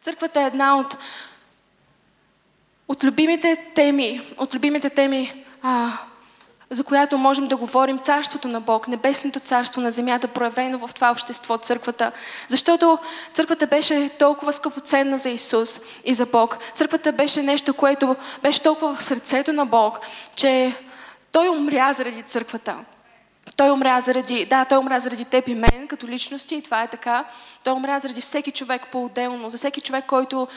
Църквата е една от, от любимите теми, от любимите теми, а, за която можем да говорим царството на Бог, небесното царство на земята, проявено в това общество, църквата. Защото църквата беше толкова скъпоценна за Исус и за Бог. Църквата беше нещо, което беше толкова в сърцето на Бог, че Той умря заради църквата. Той умря заради, да, той умря заради теб и мен като личности и това е така. Той умря заради всеки човек по-отделно, за всеки човек, който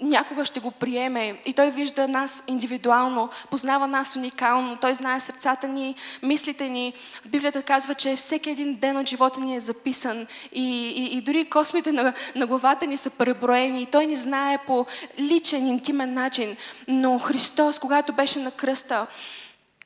някога ще го приеме. И той вижда нас индивидуално, познава нас уникално. Той знае сърцата ни, мислите ни. Библията казва, че всеки един ден от живота ни е записан. И, и, и дори космите на, на главата ни са преброени. И той ни знае по личен, интимен начин. Но Христос, когато беше на кръста,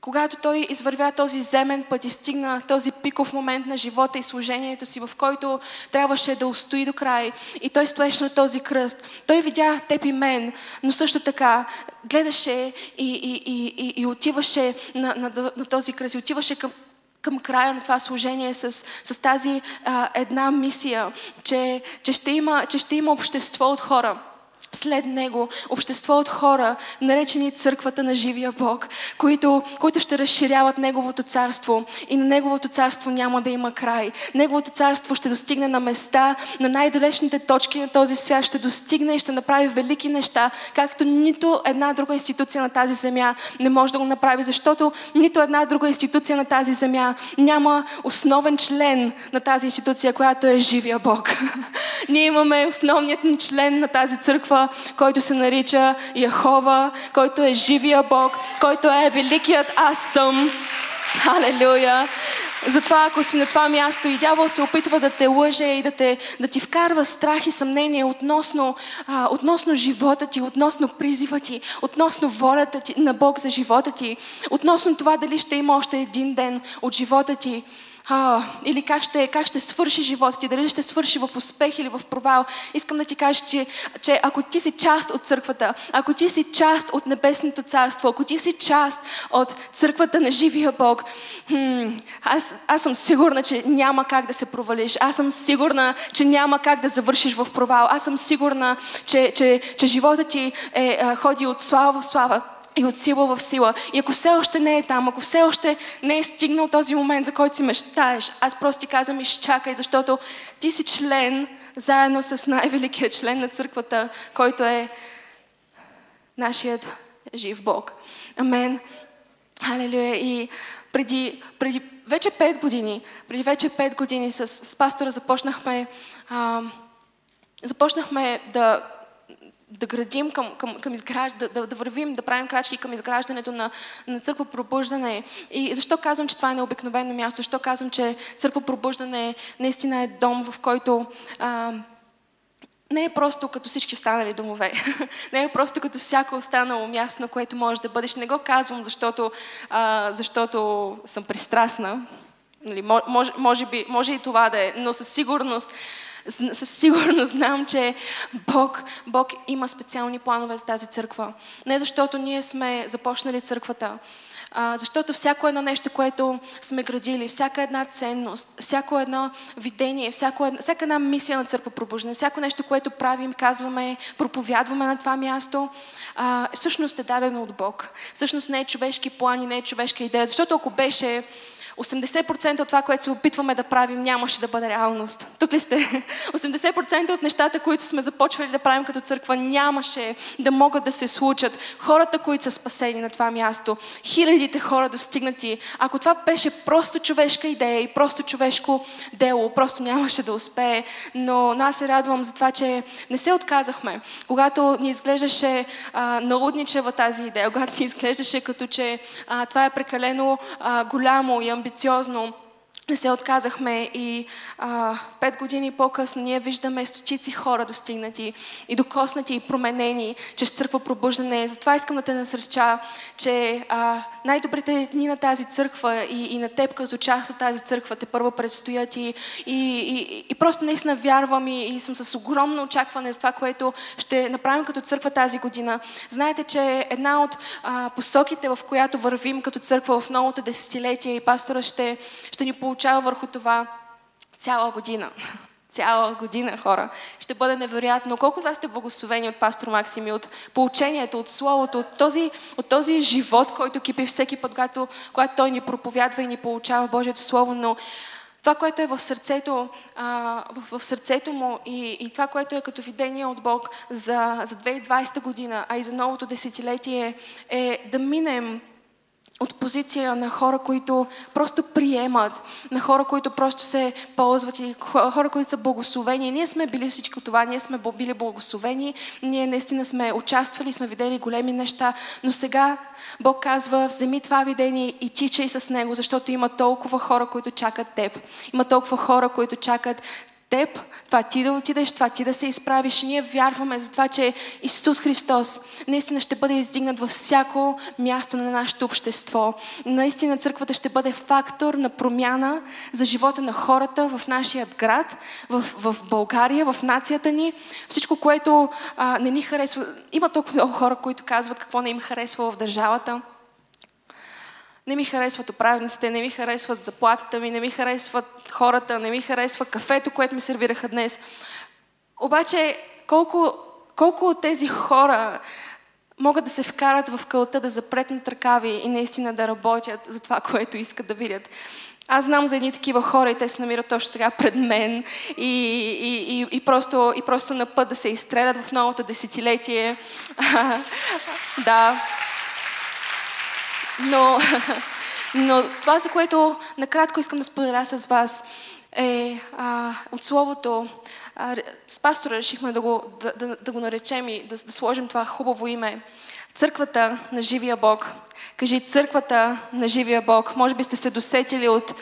когато той извървя този земен път и стигна този пиков момент на живота и служението си, в който трябваше да устои до край, и той стоеше на този кръст, той видя теб и мен, но също така гледаше и, и, и, и, и отиваше на, на, на този кръст, и отиваше към, към края на това служение с, с тази а, една мисия, че, че, ще има, че ще има общество от хора след него общество от хора, наречени църквата на живия Бог, които, които ще разширяват Неговото царство. И на Неговото царство няма да има край. Неговото царство ще достигне на места, на най-далечните точки на този свят, ще достигне и ще направи велики неща, както нито една друга институция на тази земя не може да го направи, защото нито една друга институция на тази земя няма основен член на тази институция, която е живия Бог. Ние имаме основният ни член на тази църква, който се нарича Яхова, който е живия Бог, който е великият аз съм. Халелуя! Затова, ако си на това място и дявол се опитва да те лъже и да, те, да ти вкарва страх и съмнение относно, а, относно живота ти, относно призива ти, относно волята ти, на Бог за живота ти, относно това дали ще има още един ден от живота ти, а, или как ще, как ще свърши живота ти, дали ще свърши в успех или в провал. Искам да ти кажа, че, че ако ти си част от църквата, ако ти си част от небесното царство, ако ти си част от църквата на живия Бог, хм, аз, аз съм сигурна, че няма как да се провалиш. Аз съм сигурна, че няма как да завършиш в провал. Аз съм сигурна, че, че, че живота ти е, е, ходи от слава в слава и от сила в сила. И ако все още не е там, ако все още не е стигнал този момент, за който си мечтаеш, аз просто ти казвам, изчакай, защото ти си член, заедно с най-великият член на църквата, който е нашият жив Бог. Амен. Халелуя. И преди, преди вече пет години, преди вече пет години с, с пастора започнахме, а, започнахме да да градим към, към, към изгражда, да, да вървим, да правим крачки към изграждането на, на църква пробуждане. И защо казвам, че това е необикновено място? Защо казвам, че църква пробуждане наистина е дом, в който а, не е просто като всички останали домове. не е просто като всяко останало място, на което можеш да бъдеш. Не го казвам, защото, а, защото съм пристрастна. Нали, може, може, би, може и това да е, но със сигурност със сигурност знам, че Бог, Бог има специални планове за тази църква. Не защото ние сме започнали църквата, а, защото всяко едно нещо, което сме градили, всяка една ценност, всяко едно видение, всяко една, всяка една мисия на църква пробуждане, всяко нещо, което правим, казваме, проповядваме на това място, а, всъщност е дадено от Бог. Всъщност не е човешки план и не е човешка идея. Защото ако беше 80% от това, което се опитваме да правим, нямаше да бъде реалност. Тук ли сте? 80% от нещата, които сме започвали да правим като църква, нямаше да могат да се случат. Хората, които са спасени на това място, хилядите хора достигнати, ако това беше просто човешка идея и просто човешко дело, просто нямаше да успее. Но, но аз се радвам за това, че не се отказахме. Когато ни изглеждаше а, налудничева тази идея, когато ни изглеждаше като че а, това е прекалено а, голямо и амбициозно ambiciozną не се отказахме и а, пет години по-късно ние виждаме стотици хора достигнати и докоснати и променени чрез църква пробуждане. Затова искам да те насърча, че а, най-добрите дни на тази църква и, и на теб като част от тази църква те първо предстоят и, и, и, и просто наистина вярвам и, и съм с огромно очакване за това, което ще направим като църква тази година. Знаете, че една от а, посоките, в която вървим като църква в новото десетилетие и пастора ще, ще ни получава върху това цяла година цяла година хора. Ще бъде невероятно. Колко от вас сте благословени от пастор Максим от поучението, от словото, от този, от този живот, който кипи всеки път, когато, когато той ни проповядва и ни получава Божието Слово, но това, което е в сърцето, а, в, в сърцето му и, и това, което е като видение от Бог за, за 2020 година, а и за новото десетилетие, е да минем от позиция на хора, които просто приемат, на хора, които просто се ползват и хора, които са благословени. Ние сме били всичко това, ние сме били благословени, ние наистина сме участвали, сме видели големи неща, но сега Бог казва, вземи това видение и тичай с него, защото има толкова хора, които чакат теб. Има толкова хора, които чакат теб, това ти да отидеш, това ти да се изправиш. Ние вярваме за това, че Исус Христос наистина ще бъде издигнат във всяко място на нашето общество. Наистина църквата ще бъде фактор на промяна за живота на хората в нашия град, в, в България, в нацията ни. Всичко, което а, не ни харесва. Има толкова много хора, които казват какво не им харесва в държавата не ми харесват управниците, не ми харесват заплатата ми, не ми харесват хората, не ми харесва кафето, което ми сервираха днес. Обаче, колко, колко от тези хора могат да се вкарат в кълта, да запретнат ръкави и наистина да работят за това, което искат да видят. Аз знам за едни такива хора и те се намират точно сега пред мен и, и, и, и, просто, и просто на път да се изстрелят в новото десетилетие. да. Но, но това, за което накратко искам да споделя с вас, е а, от Словото. А, с пастора решихме да го, да, да, да го наречем и да, да сложим това хубаво име. Църквата на живия Бог. Кажи църквата на живия Бог. Може би сте се досетили от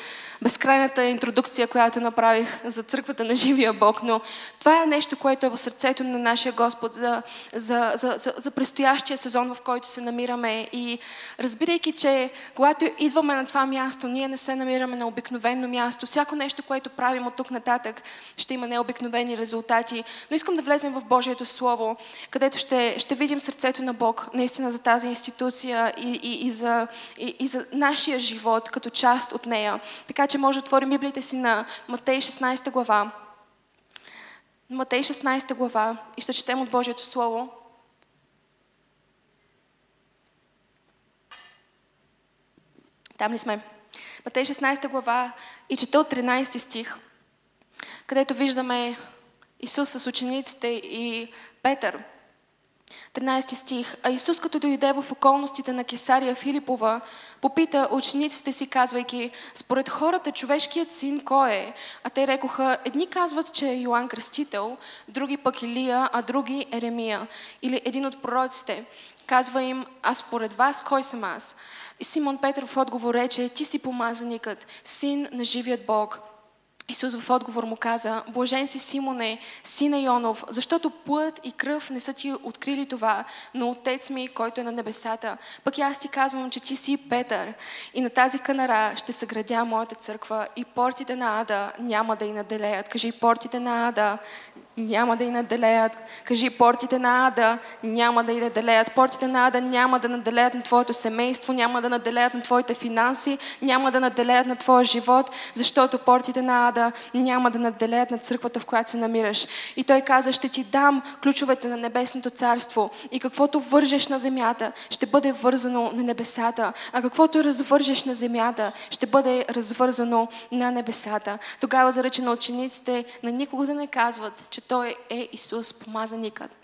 безкрайната интродукция, която направих за църквата на живия Бог, но това е нещо, което е в сърцето на нашия Господ за, за, за, за, за предстоящия сезон, в който се намираме. И разбирайки, че когато идваме на това място, ние не се намираме на обикновено място. Всяко нещо, което правим от тук нататък, ще има необикновени резултати. Но искам да влезем в Божието Слово, където ще, ще видим сърцето на Бог наистина за тази институция и, и, и, за, и, и за нашия живот като част от нея. Така че може да отворим Библията си на Матей 16 глава. Матей 16 глава и ще четем от Божието Слово. Там ли сме? Матей 16 глава и чета от 13 стих, където виждаме Исус с учениците и Петър, 13 стих. А Исус, като дойде в околностите на Кесария Филипова, попита учениците си, казвайки, според хората човешкият син кой е? А те рекоха, едни казват, че е Йоанн Кръстител, други пък Илия, а други Еремия. Или един от пророците. Казва им, а според вас кой съм аз? И Симон Петър в отговор рече, ти си помазаникът, син на живият Бог. Исус в отговор му каза, Блажен си Симоне, сина Йонов, защото плът и кръв не са ти открили това, но Отец ми, който е на небесата. Пък аз ти казвам, че ти си Петър и на тази канара ще съградя моята църква и портите на Ада няма да й наделеят. Кажи, портите на Ада няма да й наделеят. Кажи, портите на Ада няма да й наделеят. Портите на Ада няма да наделеят на твоето семейство, няма да наделеят на твоите финанси, няма да наделеят на твоя живот, защото портите на Ада няма да наделеят на църквата, в която се намираш. И той каза, ще ти дам ключовете на небесното царство и каквото вържеш на земята, ще бъде вързано на небесата, а каквото развържеш на земята, ще бъде развързано на небесата. Тогава зарече на учениците на никого да не казват, че той е Исус, помазаникът.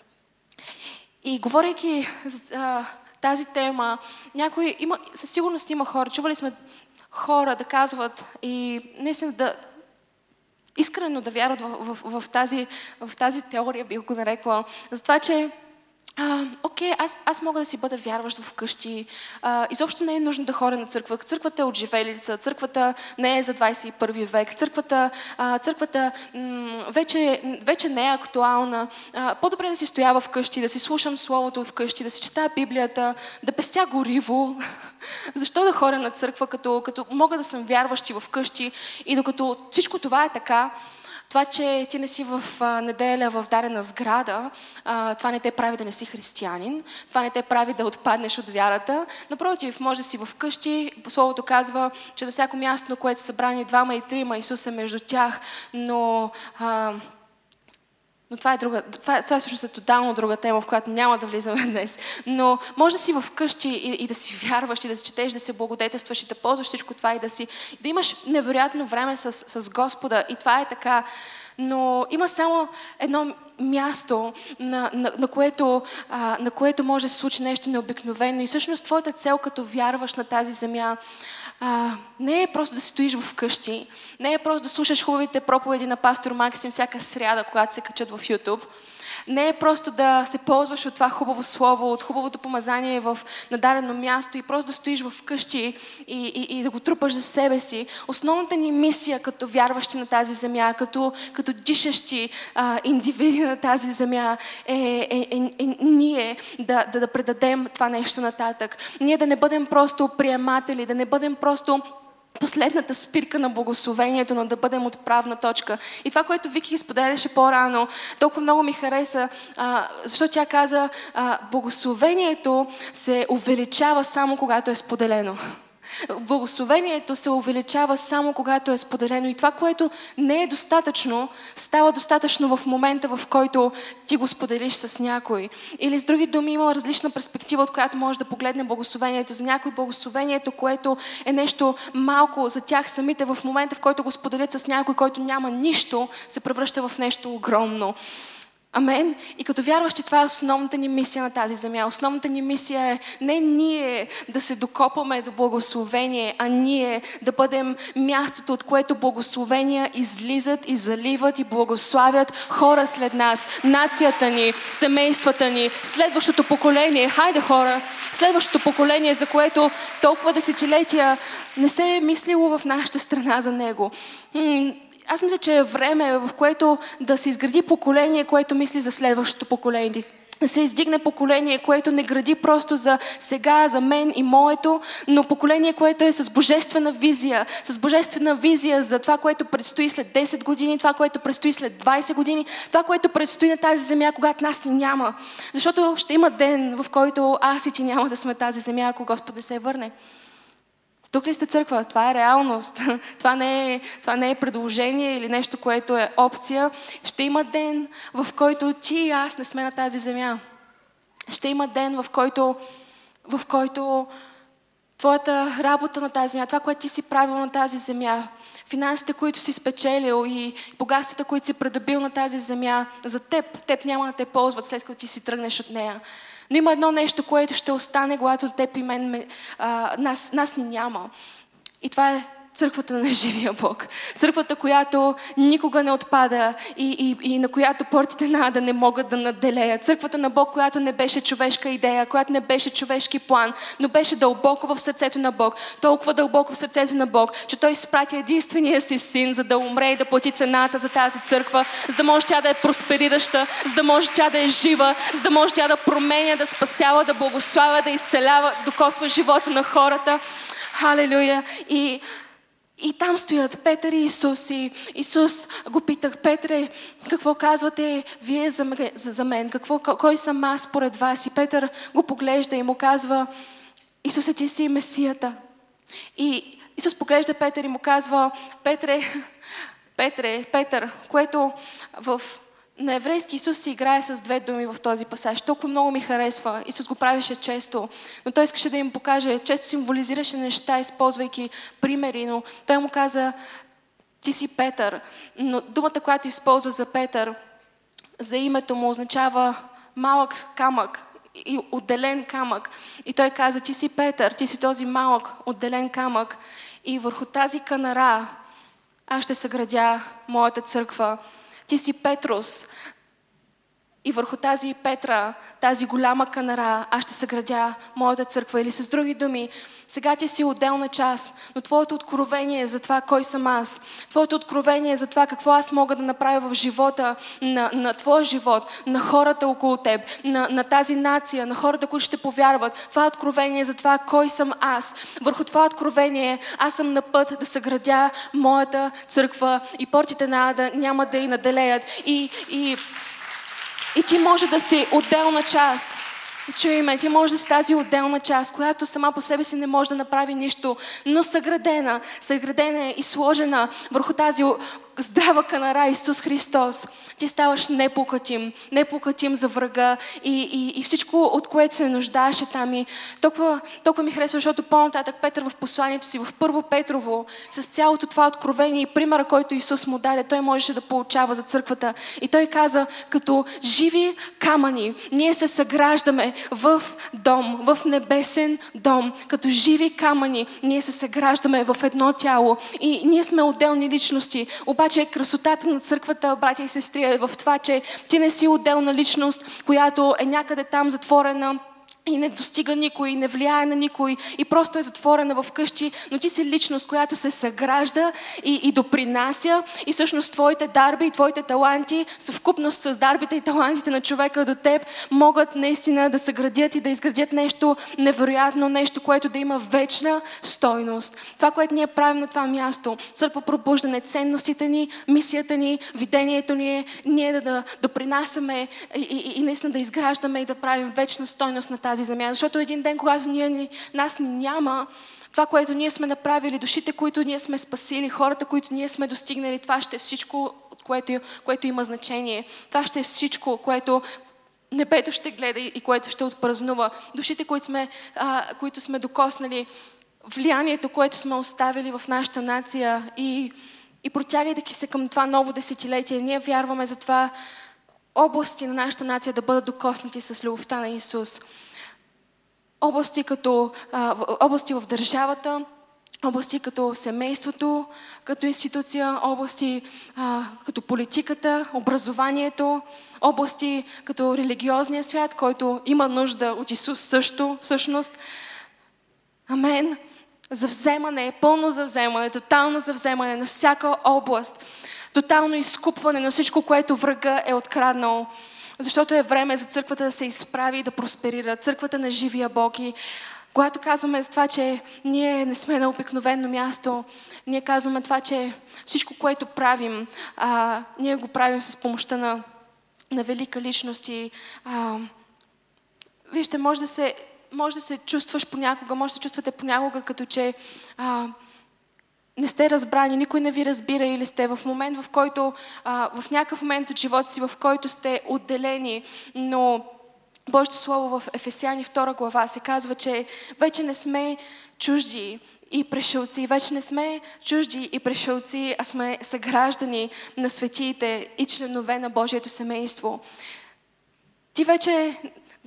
И говорейки за тази тема, някой има, със сигурност има хора, чували сме хора да казват и наистина да искрено да вярват в, в, в, тази, в тази теория, бих го нарекла, за това, че окей, okay, аз, аз мога да си бъда вярващ вкъщи. А, изобщо не е нужно да ходя на църква. Църквата е от живелица, църквата не е за 21 век, църквата, а, църквата м- вече, вече не е актуална. А, по-добре да си стоява вкъщи, да си слушам Словото вкъщи, да си чета Библията, да пестя гориво. Защо да ходя на църква, като, като мога да съм вярващи вкъщи и докато всичко това е така, Това, че ти не си в неделя в дадена сграда, това не те прави да не си християнин, това не те прави да отпаднеш от вярата. Напротив, може да си в къщи. Словото казва, че до всяко място, на което са събрани двама и трима, Исус е между тях, но но това е, друга, това, е, това е всъщност тотално друга тема, в която няма да влизаме днес. Но може да си вкъщи и, и да си вярваш, и да си четеш, да се благодетелстваш, и да ползваш всичко това, и да, си, да имаш невероятно време с, с Господа. И това е така. Но има само едно място, на, на, на, което, а, на което може да се случи нещо необикновено. И всъщност твоята цел, като вярваш на тази земя, а, не е просто да стоиш вкъщи, не е просто да слушаш хубавите проповеди на пастор Максим всяка сряда, когато се качат в YouTube. Не е просто да се ползваш от това хубаво слово, от хубавото помазание в нададено място и просто да стоиш в къщи и, и, и да го трупаш за себе си. Основната ни мисия като вярващи на тази земя, като, като дишащи а, индивиди на тази земя е, е, е, е ние да, да, да предадем това нещо нататък. Ние да не бъдем просто приематели, да не бъдем просто последната спирка на благословението, но да бъдем отправна точка. И това, което Вики споделяше по-рано, толкова много ми хареса, а, защото тя каза, а, благословението се увеличава само когато е споделено. Благословението се увеличава само когато е споделено. И това, което не е достатъчно, става достатъчно в момента, в който ти го споделиш с някой. Или с други думи, има различна перспектива, от която може да погледне благословението. За някой благословението, което е нещо малко за тях самите, в момента, в който го споделят с някой, който няма нищо, се превръща в нещо огромно. Амен. И като вярващи, това е основната ни мисия на тази земя. Основната ни мисия е не ние да се докопаме до благословение, а ние да бъдем мястото, от което благословения излизат и заливат и благославят хора след нас, нацията ни, семействата ни, следващото поколение. Хайде хора, следващото поколение, за което толкова десетилетия не се е мислило в нашата страна за него аз мисля, че е време, в което да се изгради поколение, което мисли за следващото поколение. Да се издигне поколение, което не гради просто за сега, за мен и моето, но поколение, което е с божествена визия, с божествена визия за това, което предстои след 10 години, това, което предстои след 20 години, това, което предстои на тази земя, когато нас ни няма. Защото ще има ден, в който аз и ти няма да сме тази земя, ако Господ не се върне. Тук ли сте църква? Това е реалност. Това не е, това не е предложение или нещо, което е опция. Ще има ден, в който ти и аз не сме на тази земя. Ще има ден, в който, в който твоята работа на тази земя, това, което ти си правил на тази земя, финансите, които си спечелил и богатствата, които си придобил на тази земя, за теб, теб няма да те ползват след като ти си тръгнеш от нея. Но има едно нещо, което ще остане, когато теб и мен, а, нас, нас ни няма. И това е църквата на живия Бог. Църквата, която никога не отпада и, и, и на която портите на Ада не могат да наделеят. Църквата на Бог, която не беше човешка идея, която не беше човешки план, но беше дълбоко в сърцето на Бог. Толкова дълбоко в сърцето на Бог, че Той изпрати единствения си син, за да умре и да плати цената за тази църква, за да може тя да е просперираща, за да може тя да е жива, за да може тя да променя, да спасява, да благославя, да изцелява, докосва живота на хората. Халелуя! И и там стоят Петър и Исус. И Исус го питах, Петре, какво казвате вие за, мен? Какво, кой съм аз според вас? И Петър го поглежда и му казва, Исусе, ти си Месията. И Исус поглежда Петър и му казва, Петре, Петре, Петър, което в на еврейски Исус си играе с две думи в този пасаж. Толкова много ми харесва. Исус го правеше често, но той искаше да им покаже. Често символизираше неща, използвайки примери, но той му каза, ти си Петър. Но думата, която използва за Петър, за името му означава малък камък и отделен камък. И той каза, ти си Петър, ти си този малък отделен камък. И върху тази канара аз ще съградя моята църква ти си Петрос. И върху тази Петра, тази голяма канара, аз ще съградя моята църква. Или с други думи, сега ти си отделна част, но твоето откровение е за това кой съм аз. Твоето откровение е за това какво аз мога да направя в живота на, на твоя живот, на хората около теб, на, на тази нация, на хората, които ще повярват. Това откровение е за това кой съм аз. Върху това откровение аз съм на път да съградя моята църква и портите на Ада няма да и наделеят. И, и и ти може да си отделна част. Чуй ме, ти може да си тази отделна част, която сама по себе си не може да направи нищо, но съградена, съградена и сложена върху тази здрава канара Исус Христос, ти ставаш непокатим, непокатим за врага и, и, и всичко, от което се нуждаеше там. И толкова, толкова ми харесва, защото по-нататък Петър в посланието си, в Първо Петрово, с цялото това откровение и примера, който Исус му даде, той можеше да получава за църквата. И той каза, като живи камъни, ние се съграждаме в дом, в небесен дом. Като живи камъни, ние се съграждаме в едно тяло. И ние сме отделни личности. Обаче че красотата на църквата, братя и сестри, е в това, че ти не си отделна личност, която е някъде там затворена и не достига никой, не влияе на никой и просто е затворена в къщи, но ти си личност, която се съгражда и, и допринася и всъщност твоите дарби и твоите таланти, съвкупност с дарбите и талантите на човека до теб, могат наистина да съградят и да изградят нещо невероятно, нещо, което да има вечна стойност. Това, което ние правим на това място, църква пробуждане, ценностите ни, мисията ни, видението ни е ние да, да допринасяме и, и, и наистина да изграждаме и да правим вечна стойност на тази тази земя. Защото един ден, когато ние, нас ни няма, това, което ние сме направили, душите, които ние сме спасили, хората, които ние сме достигнали, това ще е всичко, което, което има значение. Това ще е всичко, което небето ще гледа и което ще отпразнува. Душите, които сме, а, които сме докоснали, влиянието, което сме оставили в нашата нация и, и протягайки се към това ново десетилетие, ние вярваме за това области на нашата нация да бъдат докоснати с любовта на Исус области като области в държавата, области като семейството, като институция, области като политиката, образованието, области като религиозния свят, който има нужда от Исус също, всъщност. Амен. Завземане, пълно завземане, тотално завземане на всяка област, тотално изкупване на всичко, което врага е откраднал защото е време за църквата да се изправи и да просперира. Църквата на живия Бог и когато казваме за това, че ние не сме на обикновено място, ние казваме това, че всичко, което правим, а, ние го правим с помощта на, на велика личност и а, вижте, може да се може да се чувстваш понякога, може да се чувствате понякога като че а, не сте разбрани, никой не ви разбира или сте в момент, в който, а, в някакъв момент от живота си, в който сте отделени, но Божието Слово в Ефесяни 2 глава се казва, че вече не сме чужди и прешелци. Вече не сме чужди и прешелци, а сме съграждани на светиите и членове на Божието семейство. Ти вече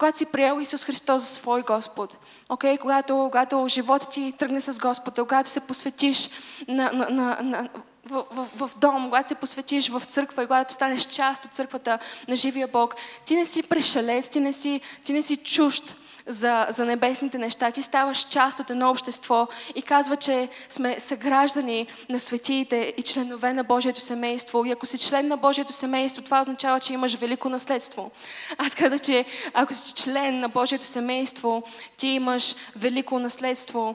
когато си приел Исус Христос за свой Господ, okay? когато, когато живота ти тръгне с Господа, когато се посветиш на, на, на, на, в, в, в дом, когато се посветиш в църква и когато станеш част от църквата на живия Бог, ти не си пришелец, ти не си, ти не си чужд за, за небесните неща. Ти ставаш част от едно общество и казва, че сме съграждани на светиите и членове на Божието семейство. И ако си член на Божието семейство, това означава, че имаш велико наследство. Аз казах, че ако си член на Божието семейство, ти имаш велико наследство.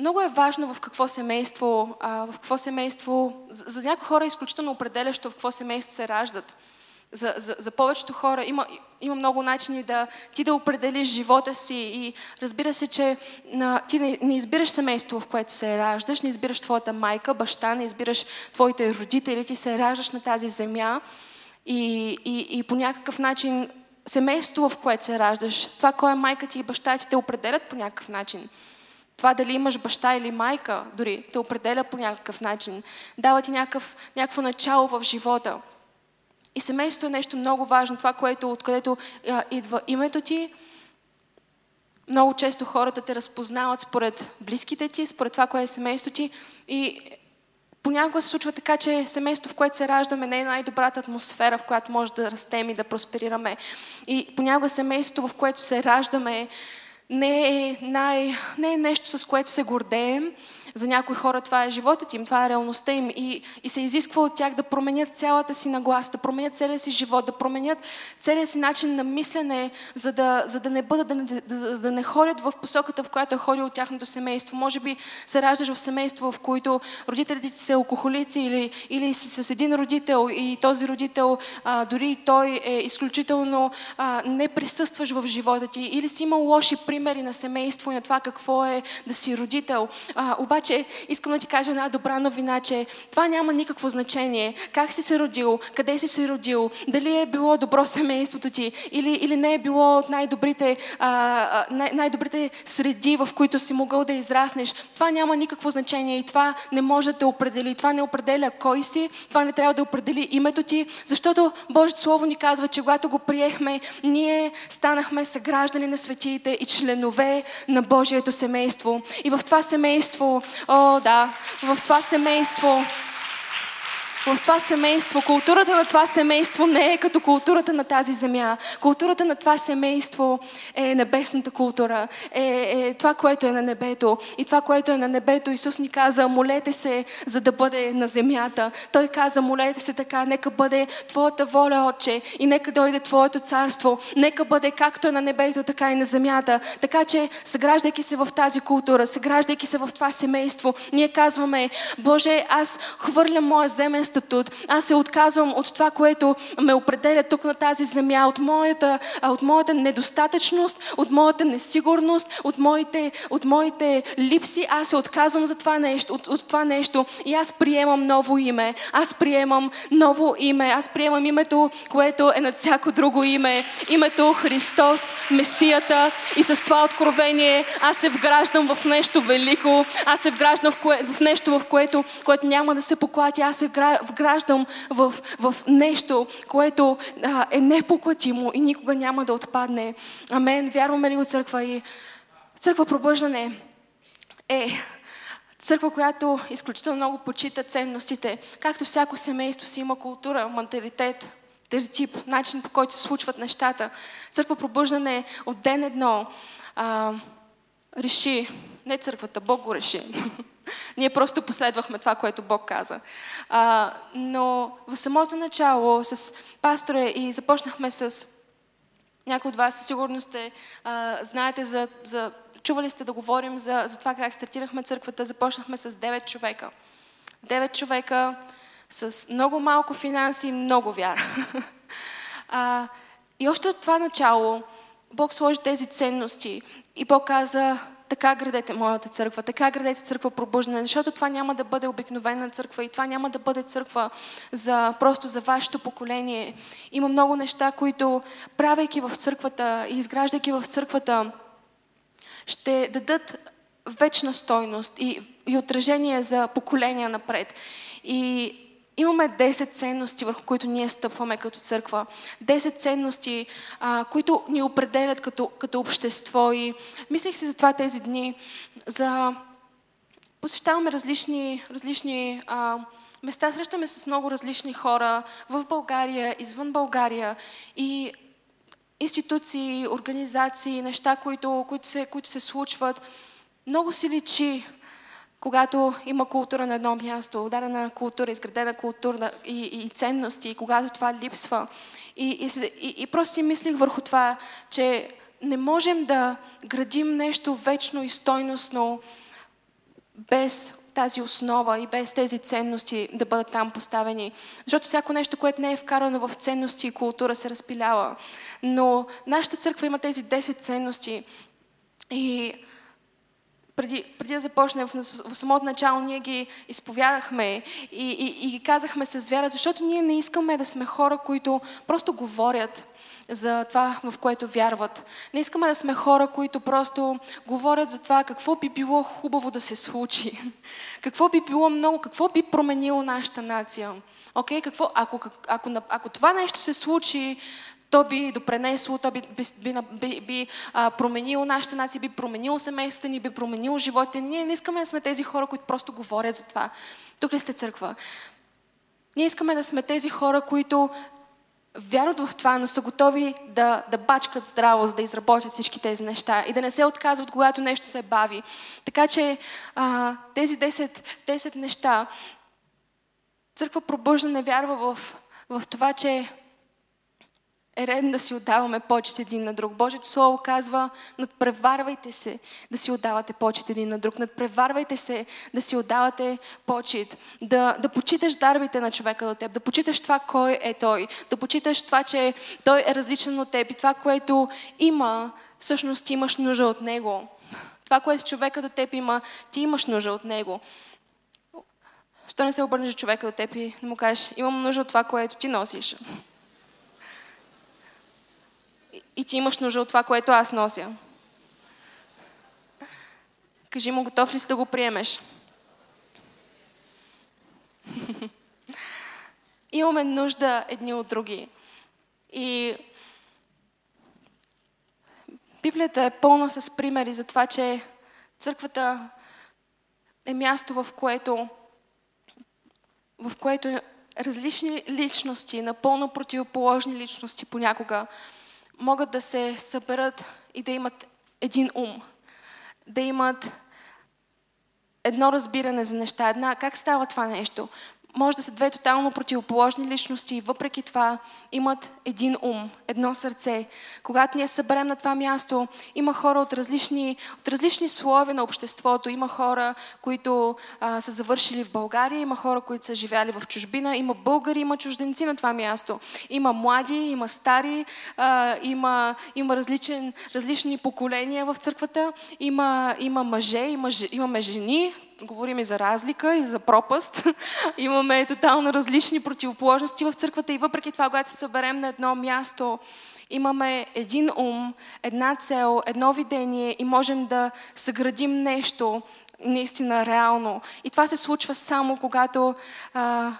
Много е важно в какво семейство, в какво семейство, за, за някои хора е изключително определящо в какво семейство се раждат за, за, за повечето хора има, има много начини да ти да определиш живота си и разбира се, че на, ти не, не избираш семейство, в което се раждаш, не избираш твоята майка, баща, не избираш твоите родители, ти се раждаш на тази земя и, и, и по някакъв начин семейство, в което се раждаш, това кой е майка ти и баща ти те определят по някакъв начин. Това дали имаш баща или майка, дори те определя по някакъв начин. Дава ти някакъв, някакво начало в живота. И семейството е нещо много важно, това, което, откъдето а, идва името ти. Много често хората те разпознават според близките ти, според това, кое е семейството ти. И Понякога се случва така, че семейство, в което се раждаме, не е най-добрата атмосфера, в която може да растем и да просперираме. И понякога семейството, в което се раждаме, не е, най, не е нещо, с което се гордеем, за някои хора това е животът им, това е реалността им и, и се изисква от тях да променят цялата си наглас, да променят целия си живот, да променят целия си начин на мислене, за да, за да не бъдат, да не, да, да не ходят в посоката, в която е ходило тяхното семейство. Може би се раждаш в семейство, в които родителите ти са алкохолици или, или с, с един родител и този родител, а, дори той е изключително а, не присъстваш в живота ти или си имал лоши примери на семейство и на това какво е да си родител. А, обаче искам да ти кажа една добра новина, че това няма никакво значение. Как си се родил, къде си се родил, дали е било добро семейството ти или, или не е било от най-добрите, а, най- най-добрите среди, в които си могъл да израснеш. Това няма никакво значение и това не може да те определи. Това не определя кой си, това не трябва да определи името ти, защото Божието Слово ни казва, че когато го приехме, ние станахме съграждани на светиите и членове на Божието семейство. И в това семейство О, да, в това семейство в това семейство, културата на това семейство не е като културата на тази земя. Културата на това семейство е небесната култура, е, е това, което е на небето. И това, което е на небето, Исус ни каза, молете се, за да бъде на земята. Той каза, молете се така, нека бъде Твоята воля, Отче, и нека дойде Твоето царство. Нека бъде както е на небето, така и на земята. Така че, съграждайки се в тази култура, съграждайки се в това семейство, ние казваме, Боже, аз хвърлям моя земен статут. Аз се отказвам от това, което ме определя тук на тази земя, от моята, от моята недостатъчност, от моята несигурност, от моите, от моите липси. Аз се отказвам за това нещо, от, от това нещо и аз приемам ново име. Аз приемам ново име. Аз приемам името, което е над всяко друго име. Името Христос, Месията. И с това откровение аз се вграждам в нещо велико. Аз се вграждам в, кое, в нещо, в което, което няма да се поклати. Аз се вграждам в, в нещо, което а, е непоклатимо и никога няма да отпадне. Амен. Вярваме ли го църква и църква пробъждане е църква, която изключително много почита ценностите. Както всяко семейство си има култура, менталитет, тип, начин по който се случват нещата. Църква пробъждане от ден едно а, реши, не църквата, Бог го реши. Ние просто последвахме това, което Бог каза. А, но в самото начало с пастора и започнахме с някои от вас със сигурност сте, а, знаете за, за чували сте да говорим за, за това как стартирахме църквата. Започнахме с 9 човека. 9 човека с много малко финанси и много вяра. а, и още от това начало Бог сложи тези ценности и Бог каза, така градете моята църква, така градете църква пробуждане, защото това няма да бъде обикновена църква и това няма да бъде църква за, просто за вашето поколение. Има много неща, които правейки в църквата и изграждайки в църквата, ще дадат вечна стойност и, и отражение за поколения напред. И Имаме 10 ценности, върху които ние стъпваме като църква. 10 ценности, а, които ни определят като, като общество. И мислех си за това тези дни. За... Посещаваме различни, различни а, места, срещаме с много различни хора в България, извън България. И институции, организации, неща, които, които, се, които се случват. И си личи когато има култура на едно място, дадена култура, изградена култура и, и ценности, и когато това липсва. И, и, и, просто си мислих върху това, че не можем да градим нещо вечно и стойностно без тази основа и без тези ценности да бъдат там поставени. Защото всяко нещо, което не е вкарано в ценности и култура, се разпилява. Но нашата църква има тези 10 ценности. И преди, преди да започнем в, самото начало, ние ги изповядахме и, и, и ги казахме с вяра, защото ние не искаме да сме хора, които просто говорят за това, в което вярват. Не искаме да сме хора, които просто говорят за това какво би било хубаво да се случи. Какво би било много, какво би променило нашата нация. Окей, okay, какво, ако, ако, ако, ако това нещо се случи, то би допренесло, то би, би, би, би, а, променило нашата нация, би променило семейството ни, би променило живота ни. Ние не искаме да сме тези хора, които просто говорят за това. Тук ли сте църква? Ние искаме да сме тези хора, които вярват в това, но са готови да, да бачкат здраво, за да изработят всички тези неща и да не се отказват, когато нещо се бави. Така че а, тези 10, 10 неща, църква пробужда не вярва в, в това, че е редно да си отдаваме почет един на друг. Божието Слово казва, надпреварвайте се да си отдавате почет един на друг. Надпреварвайте се да си отдавате почет. Да, да почиташ дарбите на човека до теб. Да почиташ това, кой е той. Да почиташ това, че той е различен от теб. И това, което има, всъщност имаш нужда от него. Това, което човека до теб има, ти имаш нужда от него. Що не се обърнеш човека до теб и да му кажеш, имам нужда от това, което ти носиш и ти имаш нужда от това, което аз нося. Кажи му, готов ли си да го приемеш? Имаме нужда едни от други. И Библията е пълна с примери за това, че църквата е място, в което, в което различни личности, напълно противоположни личности понякога могат да се съберат и да имат един ум, да имат едно разбиране за неща. Една, как става това нещо? Може да са две тотално противоположни личности и въпреки това имат един ум, едно сърце. Когато ние съберем на това място, има хора от различни, от различни слове на обществото. Има хора, които а, са завършили в България, има хора, които са живяли в чужбина, има българи, има чужденци на това място. Има млади, има стари, а, има, има различен, различни поколения в църквата, има, има мъже, има, имаме жени, говорим и за разлика, и за пропаст. Имаме тотално различни противоположности в църквата и въпреки това, когато се съберем на едно място, имаме един ум, една цел, едно видение и можем да съградим нещо наистина реално. И това се случва само когато, а,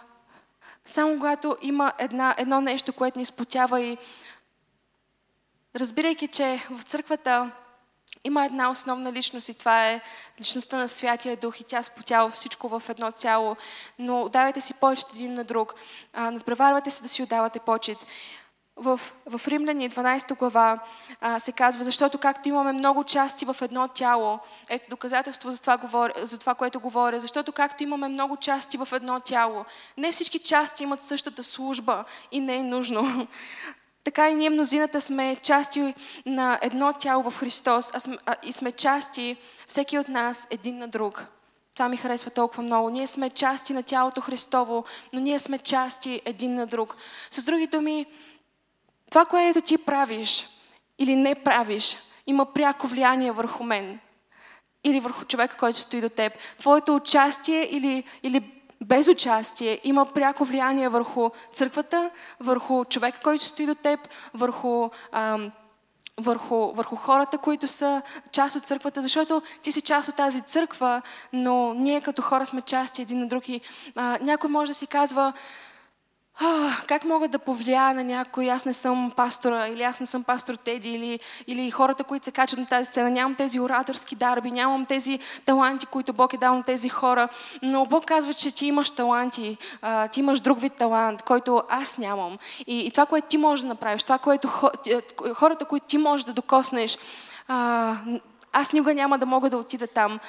само когато има една, едно нещо, което ни спотява и разбирайки, че в църквата има една основна личност и това е личността на Святия Дух и тя спотява всичко в едно цяло. Но давайте си почет един на друг. Надпреварвайте се да си отдавате почет. В, в Римляни 12 глава а, се казва, защото както имаме много части в едно тяло, ето доказателство за това, за това, което говоря, защото както имаме много части в едно тяло, не всички части имат същата служба и не е нужно. Така и ние мнозината сме части на едно тяло в Христос а сме, а, и сме части, всеки от нас, един на друг. Това ми харесва толкова много. Ние сме части на тялото Христово, но ние сме части един на друг. С други думи, това, което ти правиш или не правиш, има пряко влияние върху мен или върху човека, който стои до теб. Твоето участие или, или без участие има пряко влияние върху църквата, върху човека, който стои до теб, върху, ам, върху, върху хората, които са част от църквата, защото ти си част от тази църква, но ние като хора сме части един на друг и а, някой може да си казва, как мога да повлия на някой, аз не съм пастора, или аз не съм пастор Теди, или, или хората, които се качат на тази сцена. Нямам тези ораторски дарби, нямам тези таланти, които Бог е дал на тези хора. Но Бог казва, че ти имаш таланти, а, ти имаш друг вид талант, който аз нямам. И, и това, което ти можеш да направиш, това, което хората, които ти можеш да докоснеш, а, аз никога няма да мога да отида там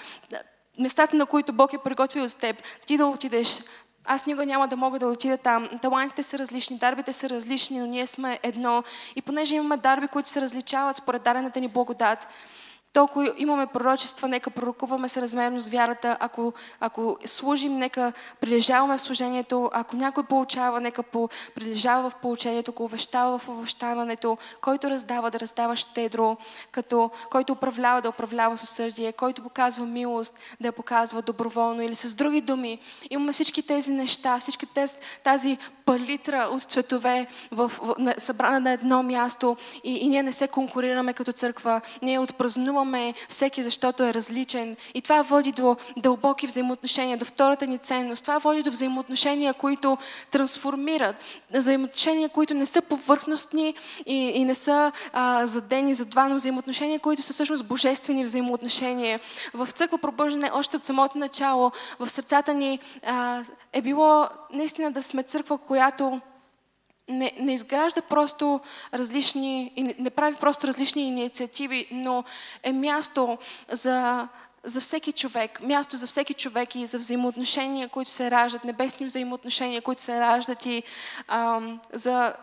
местата, на които Бог е приготвил за теб, ти да отидеш аз никога няма да мога да отида там. Талантите са различни, дарбите са различни, но ние сме едно. И понеже имаме дарби, които се различават според дадената ни благодат, толкова имаме пророчества, нека пророкуваме размерно с вярата. Ако, ако служим, нека прилежаваме в служението. Ако някой получава, нека по, прилежава в получението, ако увещава в увещаването. Който раздава, да раздава щедро. Като, който управлява, да управлява с усърдие. Който показва милост, да я показва доброволно. Или с други думи, имаме всички тези неща, всички тези, тази палитра от цветове в, в, събрана на едно място и, и ние не се конкурираме като църква. Ние отпразнуваме уважаваме всеки, защото е различен. И това води до дълбоки взаимоотношения, до втората ни ценност. Това води до взаимоотношения, които трансформират. Взаимоотношения, които не са повърхностни и, и не са а, задени за два, но взаимоотношения, които са всъщност божествени взаимоотношения. В църква пробуждане още от самото начало, в сърцата ни а, е било наистина да сме църква, която не, не изгражда просто различни, не, не прави просто различни инициативи, но е място за, за всеки човек, място за всеки човек и за взаимоотношения, които се раждат, небесни взаимоотношения, които се раждат и ам, за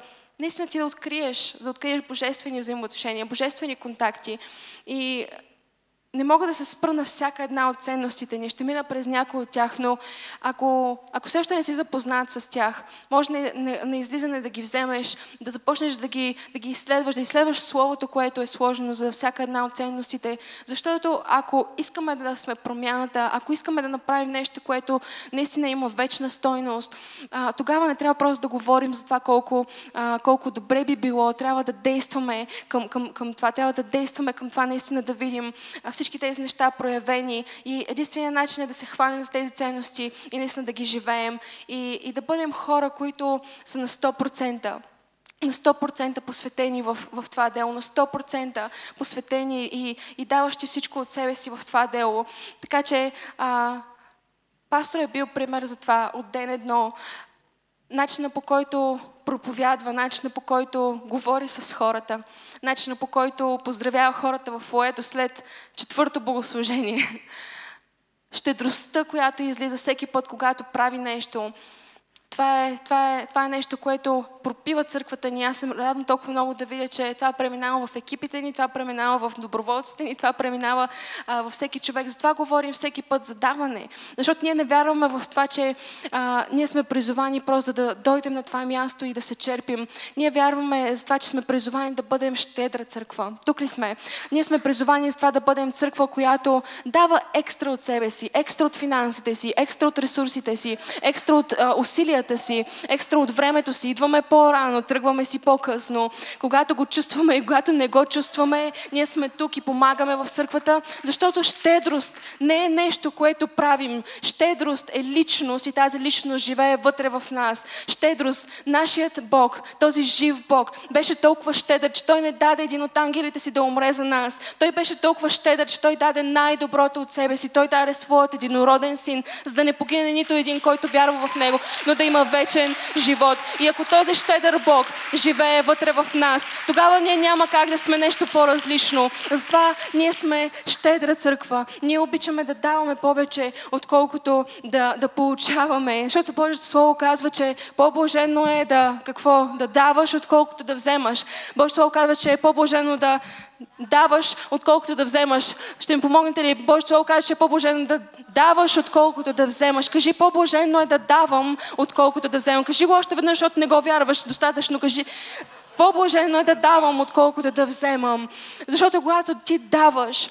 наистина ти да откриеш, да откриеш божествени взаимоотношения, божествени контакти. И не мога да се спра на всяка една от ценностите ни. Ще мина през някои от тях, но ако, ако все още не си запознат с тях, може на, на, на излизане да ги вземеш, да започнеш да ги, да ги изследваш, да изследваш Словото, което е сложено за всяка една от ценностите. Защото ако искаме да сме промяната, ако искаме да направим нещо, което наистина има вечна стойност, а, тогава не трябва просто да говорим за това колко, а, колко добре би било. Трябва да действаме към, към, към това. Трябва да действаме към това наистина да видим всички тези неща проявени и единственият начин е да се хванем за тези ценности и наистина да ги живеем и, и да бъдем хора, които са на 100% на 100% посветени в, в това дело, на 100% посветени и, и даващи всичко от себе си в това дело. Така че а, пастор е бил пример за това от ден едно. Начина по който проповядва, начина по който говори с хората, начина по който поздравява хората в фоето след четвърто богослужение. Щедростта, която излиза всеки път, когато прави нещо, това е, това, е, това е нещо, което пропива църквата ни. Аз съм радна толкова много да видя, че това преминава в екипите ни, това преминава в доброволците ни, това преминава а, във всеки човек. Затова говорим всеки път за даване. Защото ние не вярваме в това, че а, ние сме призовани просто да дойдем на това място и да се черпим. Ние вярваме за това, че сме призовани да бъдем щедра църква. Тук ли сме? Ние сме призовани за това да бъдем църква, която дава екстра от себе си, екстра от финансите си, екстра от ресурсите си, екстра от а, усилията енергията си, екстра от времето си. Идваме по-рано, тръгваме си по-късно. Когато го чувстваме и когато не го чувстваме, ние сме тук и помагаме в църквата, защото щедрост не е нещо, което правим. Щедрост е личност и тази личност живее вътре в нас. Щедрост, нашият Бог, този жив Бог, беше толкова щедър, че Той не даде един от ангелите си да умре за нас. Той беше толкова щедър, че Той даде най-доброто от себе си. Той даде своят единороден син, за да не погине нито един, който вярва в Него, но да има вечен живот. И ако този щедър Бог живее вътре в нас, тогава ние няма как да сме нещо по-различно. Затова ние сме щедра църква. Ние обичаме да даваме повече, отколкото да, да получаваме. Защото Божието Слово казва, че по-блажено е да, какво? Да даваш, отколкото да вземаш. Божието Слово казва, че е по-блажено да даваш, отколкото да вземаш. Ще ми помогнете ли? Божието Слово казва, че е по-блажено да даваш, отколкото да вземаш. Кажи, по-блажено е да давам, отколкото да вземам. Кажи го още веднъж, защото не го вярваш достатъчно. Кажи, по-блажено е да давам, отколкото да вземам. Защото когато ти даваш,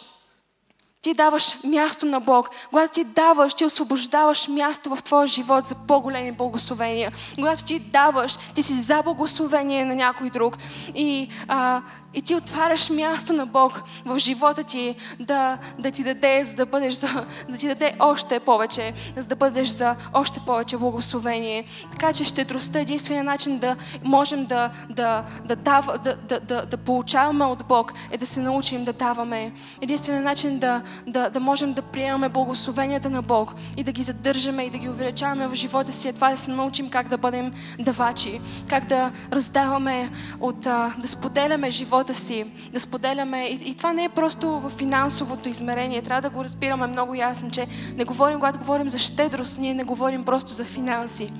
ти даваш място на Бог. Когато ти даваш, ти освобождаваш място в твоя живот за по-големи благословения. Когато ти даваш, ти си за благословение на някой друг. И а, и ти отваряш място на Бог в живота ти да, да ти даде, за да бъдеш за, да ти даде още повече, за да бъдеш за още повече благословение. Така че щедростта е единствения начин да можем да, да, да, дава, да, да, да, да получаваме от Бог е да се научим да даваме. Единственият начин да, да, да можем да приемаме благословенията на Бог и да ги задържаме и да ги увеличаваме в живота си е това да се научим как да бъдем давачи, как да раздаваме от, да споделяме живота живота си, да споделяме. И, и това не е просто в финансовото измерение. Трябва да го разбираме много ясно, че не говорим, когато говорим за щедрост, ние не говорим просто за финанси.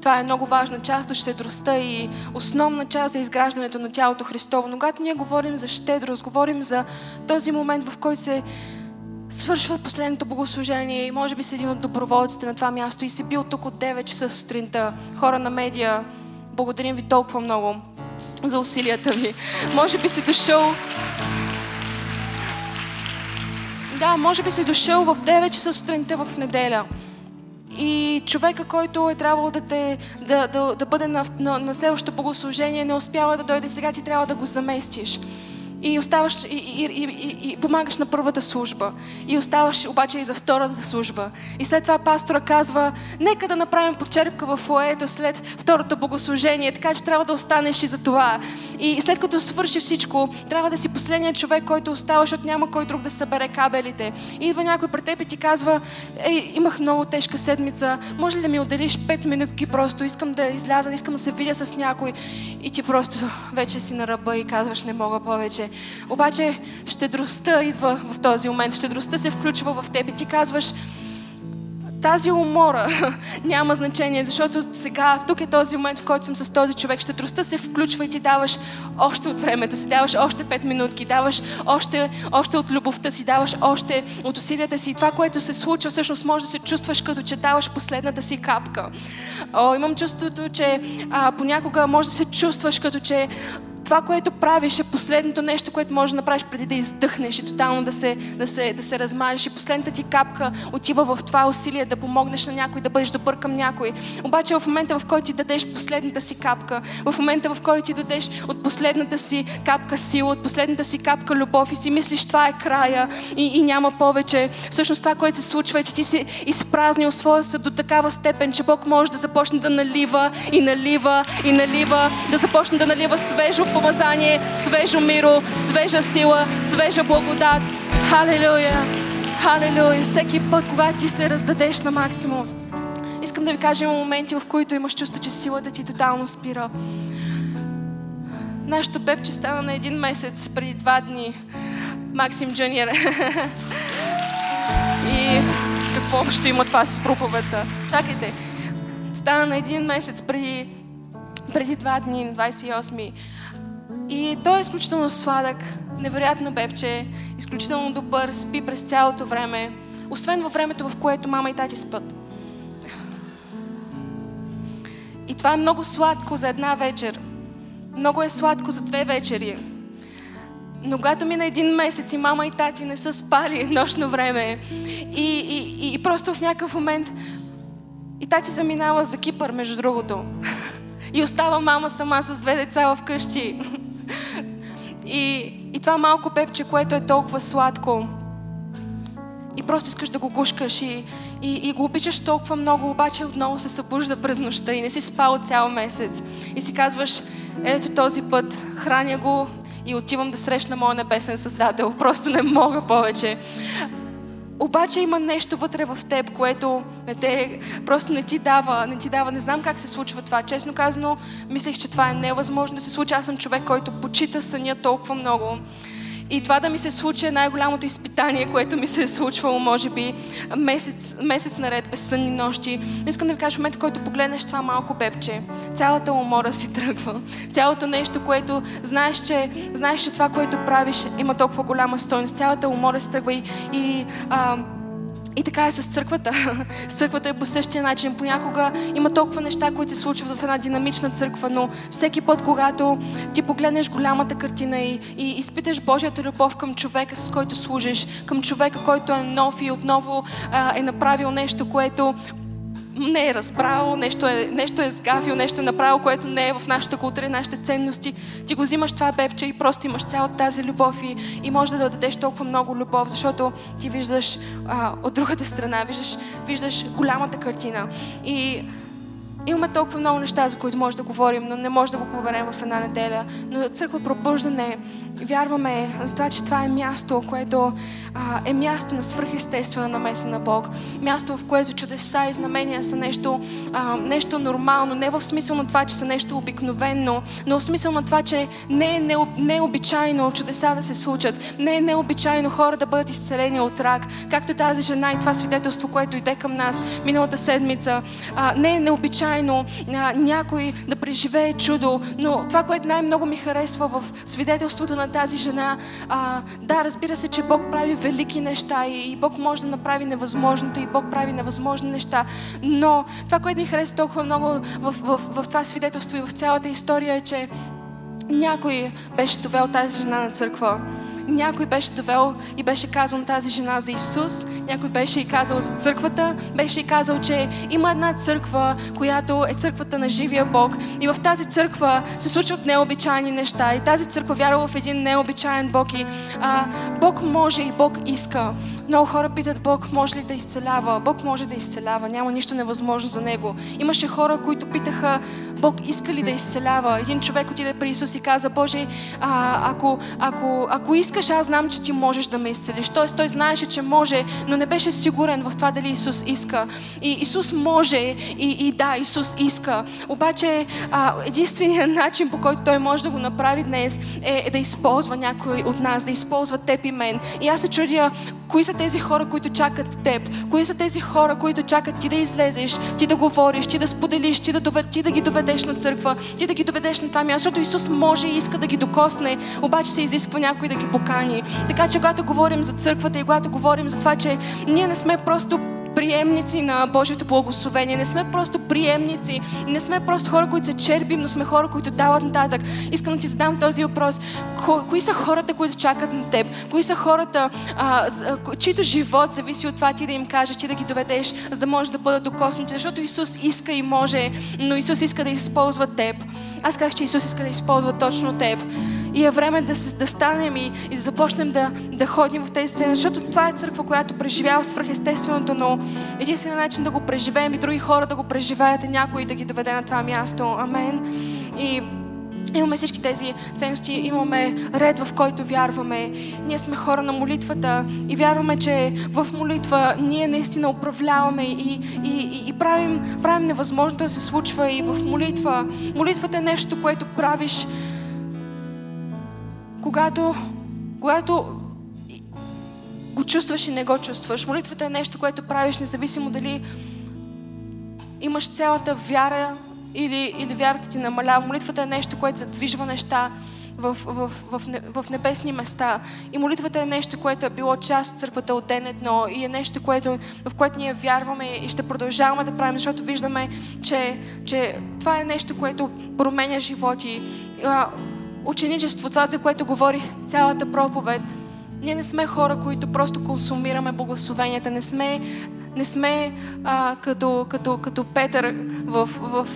Това е много важна част от щедростта и основна част за изграждането на тялото Христово. Но когато ние говорим за щедрост, говорим за този момент, в който се свършва последното богослужение и може би си един от доброволците на това място и си бил тук от 9 часа сутринта. Хора на медия, благодарим ви толкова много за усилията ви. Може би си дошъл да, може би си дошъл в 9 часа сутринта в неделя. И човека, който е трябвало да, те, да, да, да бъде на, на, на следващото богослужение, не успява да дойде. Сега ти трябва да го заместиш. И оставаш и, и, и, и, помагаш на първата служба. И оставаш обаче и за втората служба. И след това пастора казва, нека да направим почерпка в фоето след второто богослужение, така че трябва да останеш и за това. И след като свърши всичко, трябва да си последният човек, който остава, защото няма кой друг да събере кабелите. И идва някой пред теб и ти казва, ей, имах много тежка седмица, може ли да ми отделиш 5 минутки просто, искам да изляза, искам да се видя с някой. И ти просто вече си на ръба и казваш, не мога повече. Обаче щедростта идва в този момент, щедростта се включва в теб и ти казваш, тази умора няма значение, защото сега, тук е този момент, в който съм с този човек. Щедростта се включва и ти даваш още от времето си, даваш още 5 минутки, даваш още, още от любовта си, даваш още от усилията си. И това, което се случва, всъщност може да се чувстваш като че даваш последната си капка. О, имам чувството, че а, понякога може да се чувстваш като че това, което правиш е последното нещо, което можеш да направиш преди да издъхнеш и тотално да се, да се, да се размажеш. И последната ти капка отива в това усилие да помогнеш на някой, да бъдеш добър към някой. Обаче в момента, в който ти дадеш последната си капка, в момента, в който ти дадеш от последната си капка сила, от последната си капка любов и си мислиш, това е края и, и няма повече. Всъщност това, което се случва е, че ти си изпразнил своя съд до такава степен, че Бог може да започне да налива и налива и налива, да започне да налива свежо помазание, свежо миро, свежа сила, свежа благодат. Халелуя! Халелуя! Всеки път, когато ти се раздадеш на максимум, искам да ви кажа, има моменти, в които имаш чувство, че силата ти тотално спира. Нашето пепче стана на един месец преди два дни. Максим Джуниор. И какво общо има това с проповедта? Чакайте. Стана на един месец преди, преди два дни, 28 и той е изключително сладък, невероятно бебче, изключително добър, спи през цялото време, освен във времето, в което мама и тати спят. И това е много сладко за една вечер. Много е сладко за две вечери. Но когато мина един месец и мама и тати не са спали нощно време и, и, и, просто в някакъв момент и тати заминава за Кипър, между другото. И остава мама сама с две деца в къщи. И, и това малко пепче, което е толкова сладко, и просто искаш да го гушкаш и, и, и го обичаш толкова много, обаче отново се събужда през нощта и не си спал цял месец. И си казваш, ето този път, храня го и отивам да срещна моя небесен Създател. Просто не мога повече. Обаче има нещо вътре в теб, което не те, просто не ти дава, не ти дава, не знам как се случва това. Честно казано, мислех, че това е невъзможно да се случи. Аз съм човек, който почита съня толкова много. И това да ми се случи е най-голямото изпитание, което ми се е случвало, може би, месец, месец наред, без сънни нощи. Но искам да ви кажа, в момента, който погледнеш това малко бебче, цялата умора си тръгва. Цялото нещо, което знаеш, че, знаеш, че това, което правиш, има толкова голяма стойност. Цялата умора си тръгва и, и а, и така е с църквата. С църквата е по същия начин. Понякога има толкова неща, които се случват в една динамична църква, но всеки път, когато ти погледнеш голямата картина и, и изпиташ Божията любов към човека, с който служиш, към човека, който е нов и отново а, е направил нещо, което не е разбрал, нещо е, нещо е сгафил, нещо е направил, което не е в нашата култура, нашите ценности. Ти го взимаш това бебче и просто имаш цялата тази любов и, и можеш да дадеш толкова много любов, защото ти виждаш а, от другата страна, виждаш, виждаш голямата картина. И Имаме толкова много неща, за които може да говорим, но не може да го поберем в една неделя. Но църква пробуждане, вярваме за това, че това е място, което а, е място на свръхестествена намеса на Бог. Място, в което чудеса и знамения са нещо, а, нещо нормално, не в смисъл на това, че са нещо обикновено, но в смисъл на това, че не е необичайно чудеса да се случат, не е необичайно хора да бъдат изцелени от рак, както тази жена и това свидетелство, което иде към нас миналата седмица. А, не е необичайно а, някой да преживее чудо, но това, което най-много ми харесва в свидетелството на тази жена, а, да, разбира се, че Бог прави велики неща и, и Бог може да направи невъзможното и Бог прави невъзможни неща. Но това, което ми хареса толкова много в, в, в, в това свидетелство и в цялата история е, че някой беше довел тази жена на църква някой беше довел и беше казал тази жена за Исус, някой беше и казал за църквата, беше и казал, че има една църква, която е църквата на живия Бог. И в тази църква се случват необичайни неща. И тази църква вярва в един необичайен Бог. И а, Бог може и Бог иска. Много хора питат Бог може ли да изцелява. Бог може да изцелява. Няма нищо невъзможно за Него. Имаше хора, които питаха Бог иска ли да изцелява. Един човек отиде при Исус и каза, Боже, а, ако, ако, ако искаш, аз знам, че ти можеш да ме изцелиш. Тоест, той знаеше, че може, но не беше сигурен в това дали Исус иска. И Исус може и, и да, Исус иска. Обаче, а, единственият начин, по който той може да го направи днес, е, е да използва някой от нас, да използва теб и мен. И аз се чудя, кои са тези хора, които чакат теб? Кои са тези хора, които чакат ти да излезеш, ти да говориш, ти да споделиш, ти да, довед, ти да ги доведеш на църква, ти да ги доведеш на това място, защото Исус може и иска да ги докосне, обаче се изисква някой да ги покани. Така че, когато говорим за църквата и когато говорим за това, че ние не сме просто приемници на Божието благословение. Не сме просто приемници, не сме просто хора, които се черпим, но сме хора, които дават нататък. Искам да ти задам този въпрос. Ко, кои са хората, които чакат на теб? Кои са хората, а, чието живот зависи от това ти да им кажеш, ти да ги доведеш, за да може да бъдат докоснати? Защото Исус иска и може, но Исус иска да използва теб. Аз казах, че Исус иска да използва точно теб. И е време да, да станем и, и да започнем да, да ходим в тези сцени, защото това е църква, която преживява свръхестественото, но единственият начин да го преживеем и други хора да го преживеят е някой да ги доведе на това място. Амен. И Имаме всички тези ценности, имаме ред, в който вярваме. Ние сме хора на молитвата и вярваме, че в молитва ние наистина управляваме и, и, и, и правим, правим невъзможното да се случва и в молитва. Молитвата е нещо, което правиш когато, когато го чувстваш и не го чувстваш. Молитвата е нещо, което правиш, независимо дали имаш цялата вяра или, или вярата ти намалява. Молитвата е нещо, което задвижва неща в, в, в, в небесни места. И молитвата е нещо, което е било част от църквата от ден едно и е нещо, което, в което ние вярваме и ще продължаваме да правим, защото виждаме, че, че това е нещо, което променя животи ученичество, това за което говорих цялата проповед, ние не сме хора, които просто консумираме благословенията, не сме, не сме а, като, като, като Петър в, в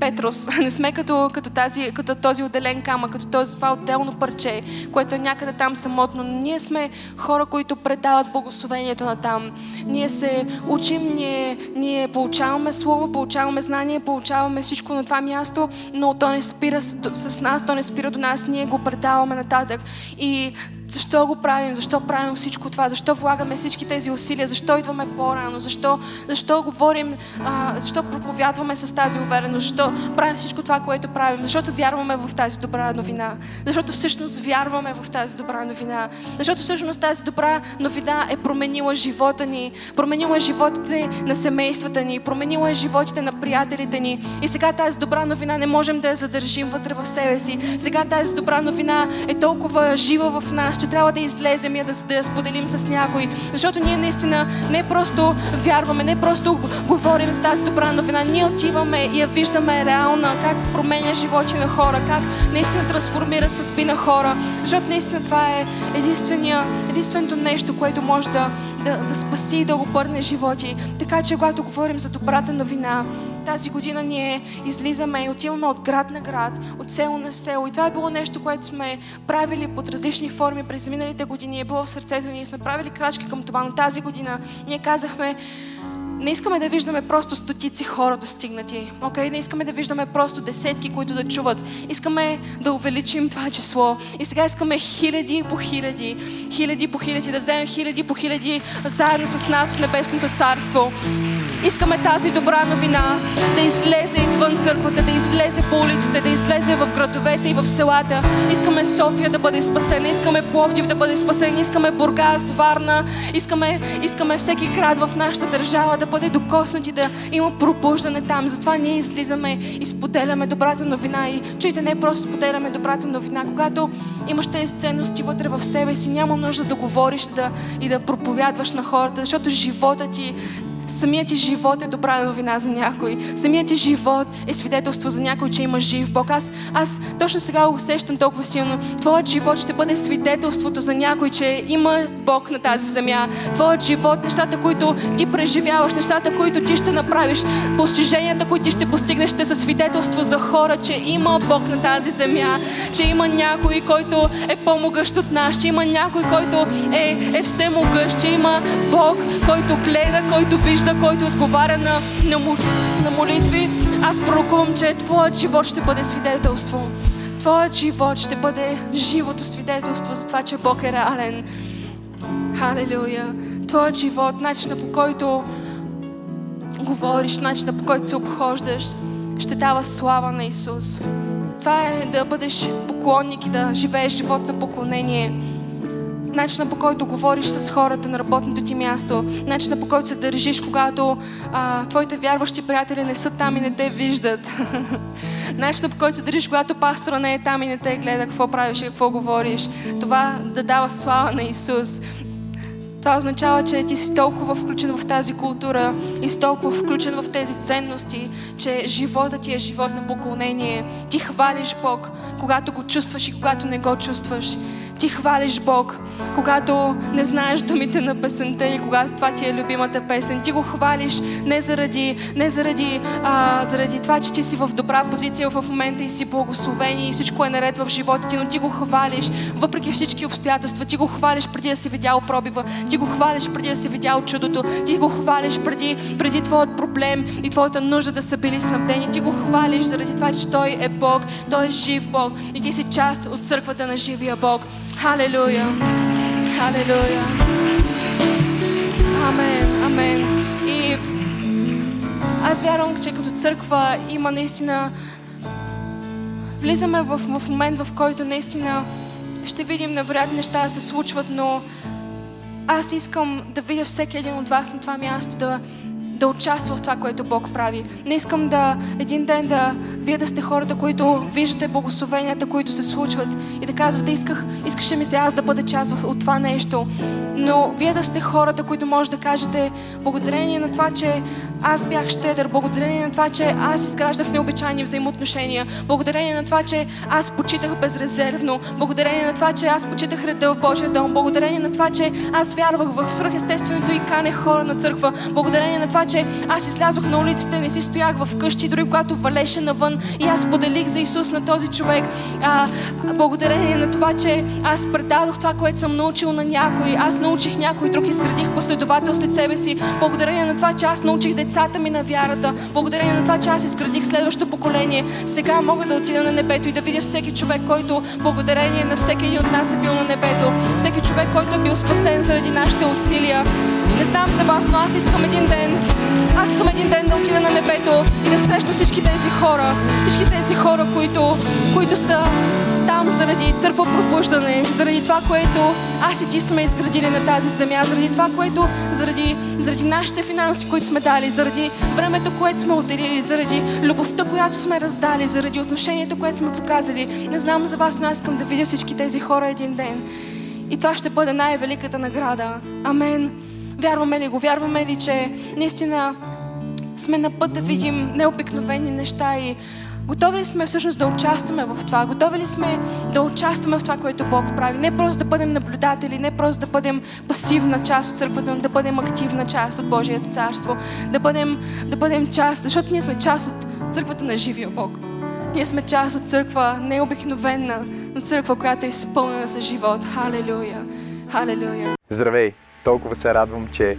Петрос. Не сме като, като, тази, като този отделен камък, като този, това отделно парче, което е някъде там самотно. Но ние сме хора, които предават благословението на там. Ние се учим, ние, ние получаваме слово, получаваме знание, получаваме всичко на това място, но то не спира с, с нас, то не спира до нас, ние го предаваме нататък. И защо го правим? Защо правим всичко това? Защо влагаме всички тези усилия? Защо идваме по-рано? Защо, защо говорим? А, защо проповядваме с тази увереност? Защо правим всичко това, което правим? Защото вярваме в тази добра новина. Защото всъщност вярваме в тази добра новина. Защото всъщност тази добра новина е променила живота ни, променила е животите на семействата ни, променила е животите на приятелите ни. И сега тази добра новина не можем да я задържим вътре в себе си. Сега тази добра новина е толкова жива в нас, че трябва да излезем и да, да я споделим с някой. Защото ние наистина не просто вярваме, не просто говорим с тази добра новина, ние отиваме и я виждаме реална, как променя животи на хора, как наистина трансформира съдби на хора. Защото наистина това е единственото нещо, което може да, да, да спаси и да обърне животи. Така че, когато говорим за добрата новина, тази година ние излизаме и отиваме от град на град, от село на село. И това е било нещо, което сме правили под различни форми през миналите години. Е било в сърцето ни. Сме правили крачки към това, но тази година ние казахме, не искаме да виждаме просто стотици хора достигнати. Okay? Не искаме да виждаме просто десетки, които да чуват. Искаме да увеличим това число. И сега искаме хиляди по хиляди, хиляди по хиляди, да вземем хиляди по хиляди заедно с нас в Небесното Царство. Искаме тази добра новина да излезе извън църквата, да излезе по улиците, да излезе в градовете и в селата. Искаме София да бъде спасена, искаме Пловдив да бъде спасен, искаме Бургас, Варна, искаме, искаме всеки град в нашата държава да бъде докоснат и да има пробуждане там. Затова ние излизаме и споделяме добрата новина. И чуйте, не просто споделяме добрата новина. Когато имаш тези ценности вътре в себе си, няма нужда да говориш да, и да проповядваш на хората, защото живота ти самият ти живот е добра новина за някой. Самият ти живот е свидетелство за някой, че има жив Бог. Аз, аз точно сега го усещам толкова силно. Твоят живот ще бъде свидетелството за някой, че има Бог на тази земя. Твоят живот, нещата, които ти преживяваш, нещата, които ти ще направиш, постиженията, които ти ще постигнеш, ще са свидетелство за хора, че има Бог на тази земя, че има някой, който е по-могъщ от нас, че има някой, който е, е всемогъщ, че има Бог, който гледа, който вижда, който отговаря на, на, на молитви. Аз пророкувам, че Твоят живот ще бъде свидетелство. Твоят живот ще бъде живото свидетелство за това, че Бог е реален. Халелуя! Твоят живот, начина по който говориш, начина по който се обхождаш, ще дава слава на Исус. Това е да бъдеш поклонник и да живееш живот на поклонение. Начина по който говориш с хората на работното ти място, начина по който се държиш, когато а, твоите вярващи приятели не са там и не те виждат. начина по който се държиш, когато пастора не е там и не те гледа какво правиш и какво говориш. Това да дава слава на Исус. Това означава, че ти си толкова включен в тази култура и си толкова включен в тези ценности, че живота ти е живот на поклонение. Ти хвалиш Бог, когато го чувстваш и когато не го чувстваш. Ти хвалиш Бог, когато не знаеш думите на песента и когато това ти е любимата песен. Ти го хвалиш не заради, не заради, а, заради това, че ти си в добра позиция в момента и си благословен и всичко е наред в живота ти, но ти го хвалиш въпреки всички обстоятелства. Ти го хвалиш преди да си видял пробива. Ти го хвалиш преди да си видял чудото. Ти го хвалиш преди, преди твоят проблем и твоята нужда да са били снабдени. Ти го хвалиш заради това, че Той е Бог. Той е жив Бог и ти си част от църквата на живия Бог. Халелуя! Халелуя! Амен! Амен! И аз вярвам, че като църква има наистина влизаме в, в момент, в който наистина ще видим невероятни неща да се случват, но аз искам да видя всеки един от вас на това място да, да участва в това, което Бог прави. Не искам да един ден да вие да сте хората, които виждате благословенията, които се случват и да казвате, исках, искаше ми се аз да бъда част от това нещо. Но вие да сте хората, които може да кажете, благодарение на това, че аз бях щедър, благодарение на това, че аз изграждах необичайни взаимоотношения, благодарение на това, че аз почитах безрезервно, благодарение на това, че аз почитах реда в Божия дом, благодарение на това, че аз вярвах в свръхестественото и канех хора на църква, благодарение на това, че аз излязох на улиците, не си стоях в къщи, дори когато валеше навън. И аз поделих за Исус на този човек. А, благодарение на това, че аз предадох това, което съм научил на някой, аз научих някой друг, изградих последовател след себе си, благодарение на това, че аз научих децата ми на вярата, благодарение на това, че аз изградих следващото поколение. Сега мога да отида на небето и да видя всеки човек, който благодарение на всеки един от нас е бил на небето. Всеки човек, който е бил спасен заради нашите усилия. Не знам за вас, но аз искам един ден, аз искам един ден да отида на небето и да срещна всички тези хора, всички тези хора, които, които са там заради църква пробуждане, заради това, което аз и ти сме изградили на тази земя, заради това, което, заради, заради нашите финанси, които сме дали, заради времето, което сме отделили, заради любовта, която сме раздали, заради отношението, което сме показали. Не знам за вас, но аз искам да видя всички тези хора един ден. И това ще бъде най-великата награда. Амен. Вярваме ли го? Вярваме ли, че наистина сме на път да видим необикновени неща и готови ли сме всъщност да участваме в това? Готови ли сме да участваме в това, което Бог прави? Не просто да бъдем наблюдатели, не просто да бъдем пасивна част от църквата, но да бъдем активна част от Божието царство, да бъдем, да бъдем част, защото ние сме част от църквата на живия Бог. Ние сме част от църква необикновена, но църква, която е изпълнена с живот. Халелуя! Халелуя! Здравей! Толкова се радвам, че